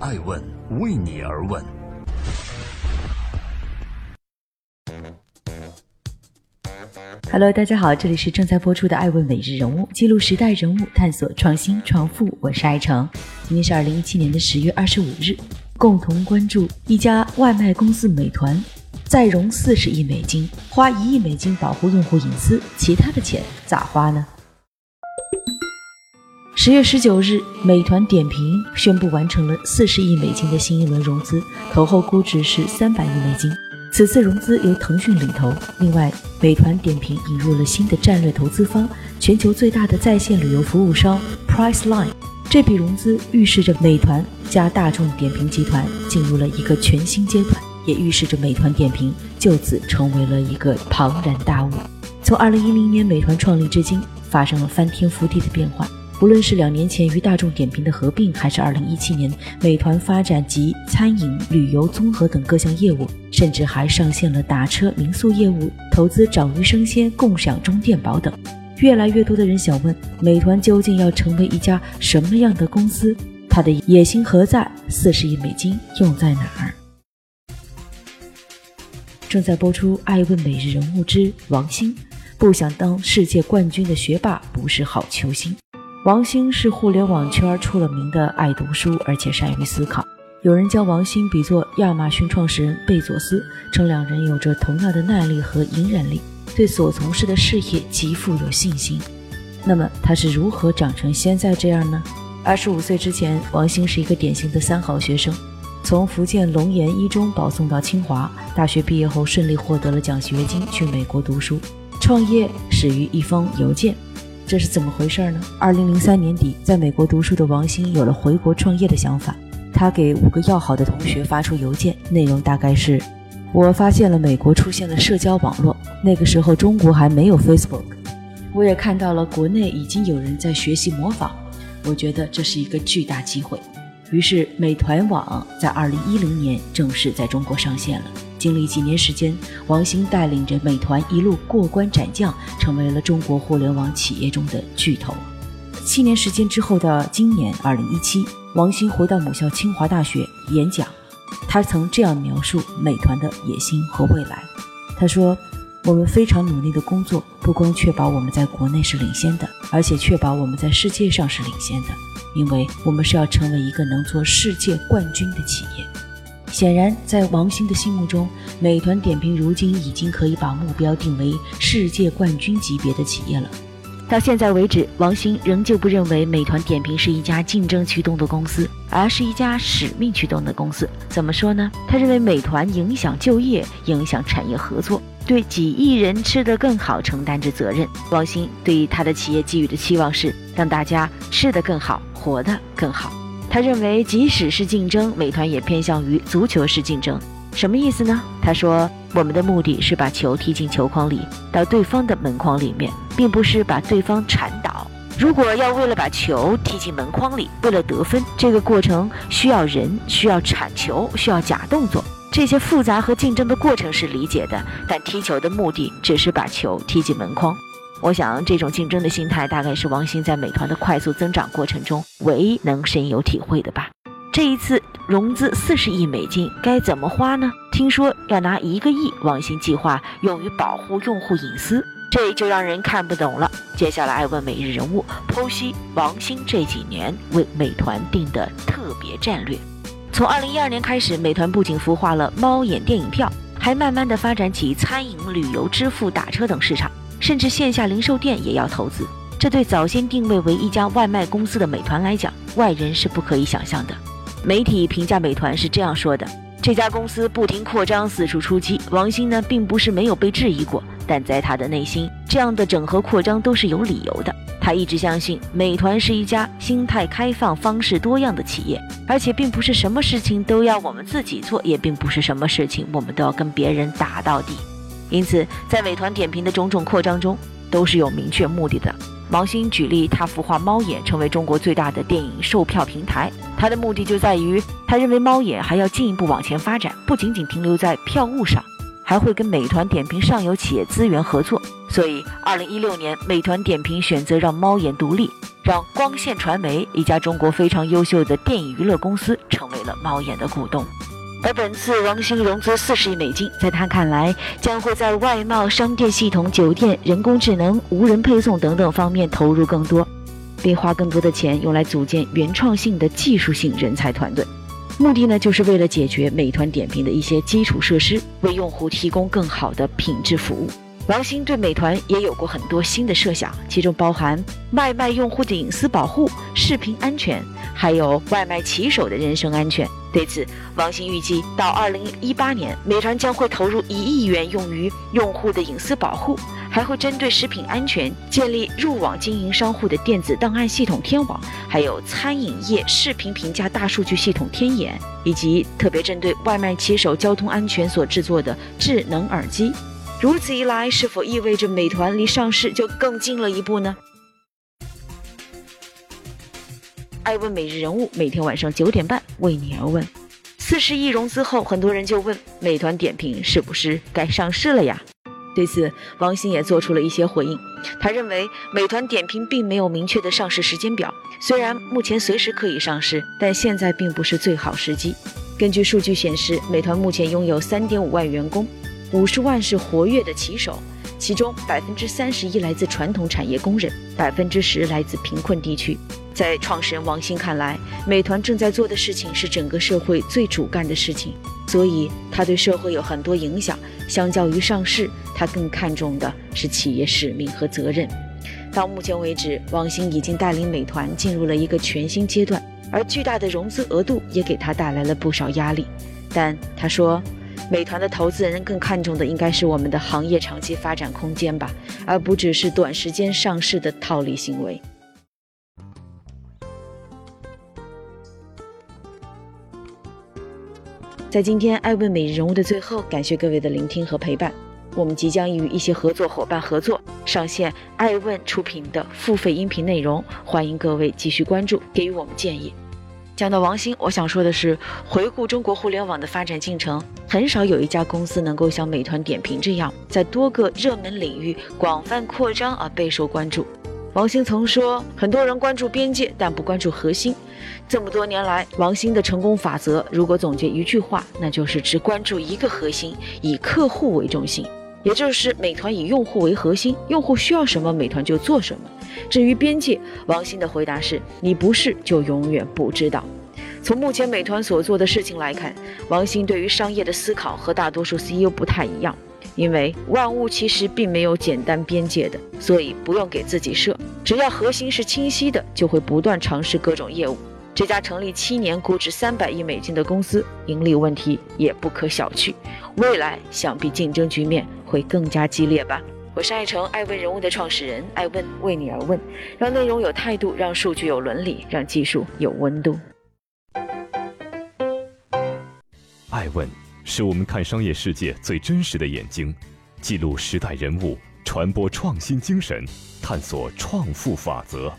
爱问为你而问。Hello，大家好，这里是正在播出的《爱问每日人物》，记录时代人物，探索创新创富。我是爱成，今天是二零一七年的十月二十五日，共同关注一家外卖公司美团再融四十亿美金，花一亿美金保护用户隐私，其他的钱咋花呢？十月十九日，美团点评宣布完成了四十亿美金的新一轮融资，投后估值是三百亿美金。此次融资由腾讯领投，另外，美团点评引入了新的战略投资方，全球最大的在线旅游服务商 Priceline。这笔融资预示着美团加大众点评集团进入了一个全新阶段，也预示着美团点评就此成为了一个庞然大物。从二零一零年美团创立至今，发生了翻天覆地的变化。无论是两年前与大众点评的合并，还是二零一七年美团发展及餐饮、旅游综合等各项业务，甚至还上线了打车、民宿业务，投资掌鱼生鲜、共享中电宝等。越来越多的人想问：美团究竟要成为一家什么样的公司？它的野心何在？四十亿美金用在哪儿？正在播出《爱问每日人物之王兴》，不想当世界冠军的学霸不是好球星。王兴是互联网圈出了名的爱读书，而且善于思考。有人将王兴比作亚马逊创始人贝佐斯，称两人有着同样的耐力和隐忍力，对所从事的事业极富有信心。那么他是如何长成现在这样呢？二十五岁之前，王兴是一个典型的三好学生，从福建龙岩一中保送到清华，大学毕业后顺利获得了奖学金去美国读书，创业始于一封邮件。这是怎么回事呢？二零零三年底，在美国读书的王兴有了回国创业的想法。他给五个要好的同学发出邮件，内容大概是：我发现了美国出现了社交网络，那个时候中国还没有 Facebook。我也看到了国内已经有人在学习模仿，我觉得这是一个巨大机会。于是，美团网在二零一零年正式在中国上线了。经历几年时间，王兴带领着美团一路过关斩将，成为了中国互联网企业中的巨头。七年时间之后的今年二零一七，王兴回到母校清华大学演讲，他曾这样描述美团的野心和未来。他说：“我们非常努力的工作，不光确保我们在国内是领先的，而且确保我们在世界上是领先的，因为我们是要成为一个能做世界冠军的企业。”显然，在王兴的心目中，美团点评如今已经可以把目标定为世界冠军级别的企业了。到现在为止，王兴仍旧不认为美团点评是一家竞争驱动的公司，而是一家使命驱动的公司。怎么说呢？他认为美团影响就业，影响产业合作，对几亿人吃得更好承担着责任。王兴对他的企业寄予的期望是让大家吃得更好，活得更好。他认为，即使是竞争，美团也偏向于足球式竞争。什么意思呢？他说：“我们的目的是把球踢进球筐里，到对方的门框里面，并不是把对方铲倒。如果要为了把球踢进门框里，为了得分，这个过程需要人，需要铲球，需要假动作，这些复杂和竞争的过程是理解的。但踢球的目的只是把球踢进门框。”我想，这种竞争的心态大概是王兴在美团的快速增长过程中唯一能深有体会的吧。这一次融资四十亿美金该怎么花呢？听说要拿一个亿，王兴计划用于保护用户隐私，这就让人看不懂了。接下来，爱问每日人物剖析王兴这几年为美团定的特别战略。从二零一二年开始，美团不仅孵化了猫眼电影票，还慢慢的发展起餐饮、旅游、支付、打车等市场。甚至线下零售店也要投资，这对早先定位为一家外卖公司的美团来讲，外人是不可以想象的。媒体评价美团是这样说的：这家公司不停扩张，四处出击。王兴呢，并不是没有被质疑过，但在他的内心，这样的整合扩张都是有理由的。他一直相信，美团是一家心态开放、方式多样的企业，而且并不是什么事情都要我们自己做，也并不是什么事情我们都要跟别人打到底。因此，在美团点评的种种扩张中，都是有明确目的的。王兴举例，他孵化猫眼，成为中国最大的电影售票平台，他的目的就在于，他认为猫眼还要进一步往前发展，不仅仅停留在票务上，还会跟美团点评上游企业资源合作。所以，二零一六年，美团点评选择让猫眼独立，让光线传媒一家中国非常优秀的电影娱乐公司成为了猫眼的股东。而本次王兴融资四十亿美金，在他看来，将会在外贸、商店系统、酒店、人工智能、无人配送等等方面投入更多，并花更多的钱用来组建原创性的技术性人才团队。目的呢，就是为了解决美团点评的一些基础设施，为用户提供更好的品质服务。王兴对美团也有过很多新的设想，其中包含外卖用户的隐私保护、视频安全，还有外卖骑手的人身安全。对此，王兴预计到二零一八年，美团将会投入一亿元用于用户的隐私保护，还会针对食品安全建立入网经营商户的电子档案系统天网，还有餐饮业视频评价大数据系统天眼，以及特别针对外卖骑手交通安全所制作的智能耳机。如此一来，是否意味着美团离上市就更近了一步呢？爱问每日人物每天晚上九点半为你而问。四十亿融资后，很多人就问美团点评是不是该上市了呀？对此，王兴也做出了一些回应。他认为，美团点评并没有明确的上市时间表，虽然目前随时可以上市，但现在并不是最好时机。根据数据显示，美团目前拥有三点五万员工。五十万是活跃的骑手，其中百分之三十一来自传统产业工人，百分之十来自贫困地区。在创始人王兴看来，美团正在做的事情是整个社会最主干的事情，所以他对社会有很多影响。相较于上市，他更看重的是企业使命和责任。到目前为止，王兴已经带领美团进入了一个全新阶段，而巨大的融资额度也给他带来了不少压力。但他说。美团的投资人更看重的应该是我们的行业长期发展空间吧，而不只是短时间上市的套利行为。在今天爱问每日人物的最后，感谢各位的聆听和陪伴。我们即将与一些合作伙伴合作，上线爱问出品的付费音频内容，欢迎各位继续关注，给予我们建议。讲到王兴，我想说的是，回顾中国互联网的发展进程，很少有一家公司能够像美团点评这样，在多个热门领域广泛扩张而备受关注。王兴曾说，很多人关注边界，但不关注核心。这么多年来，王兴的成功法则，如果总结一句话，那就是只关注一个核心，以客户为中心。也就是美团以用户为核心，用户需要什么，美团就做什么。至于边界，王兴的回答是：你不是就永远不知道。从目前美团所做的事情来看，王兴对于商业的思考和大多数 CEO 不太一样。因为万物其实并没有简单边界的，所以不用给自己设，只要核心是清晰的，就会不断尝试各种业务。这家成立七年、估值三百亿美金的公司，盈利问题也不可小觑。未来想必竞争局面会更加激烈吧。我是爱成爱问人物的创始人，爱问为你而问，让内容有态度，让数据有伦理，让技术有温度。爱问是我们看商业世界最真实的眼睛，记录时代人物，传播创新精神，探索创富法则。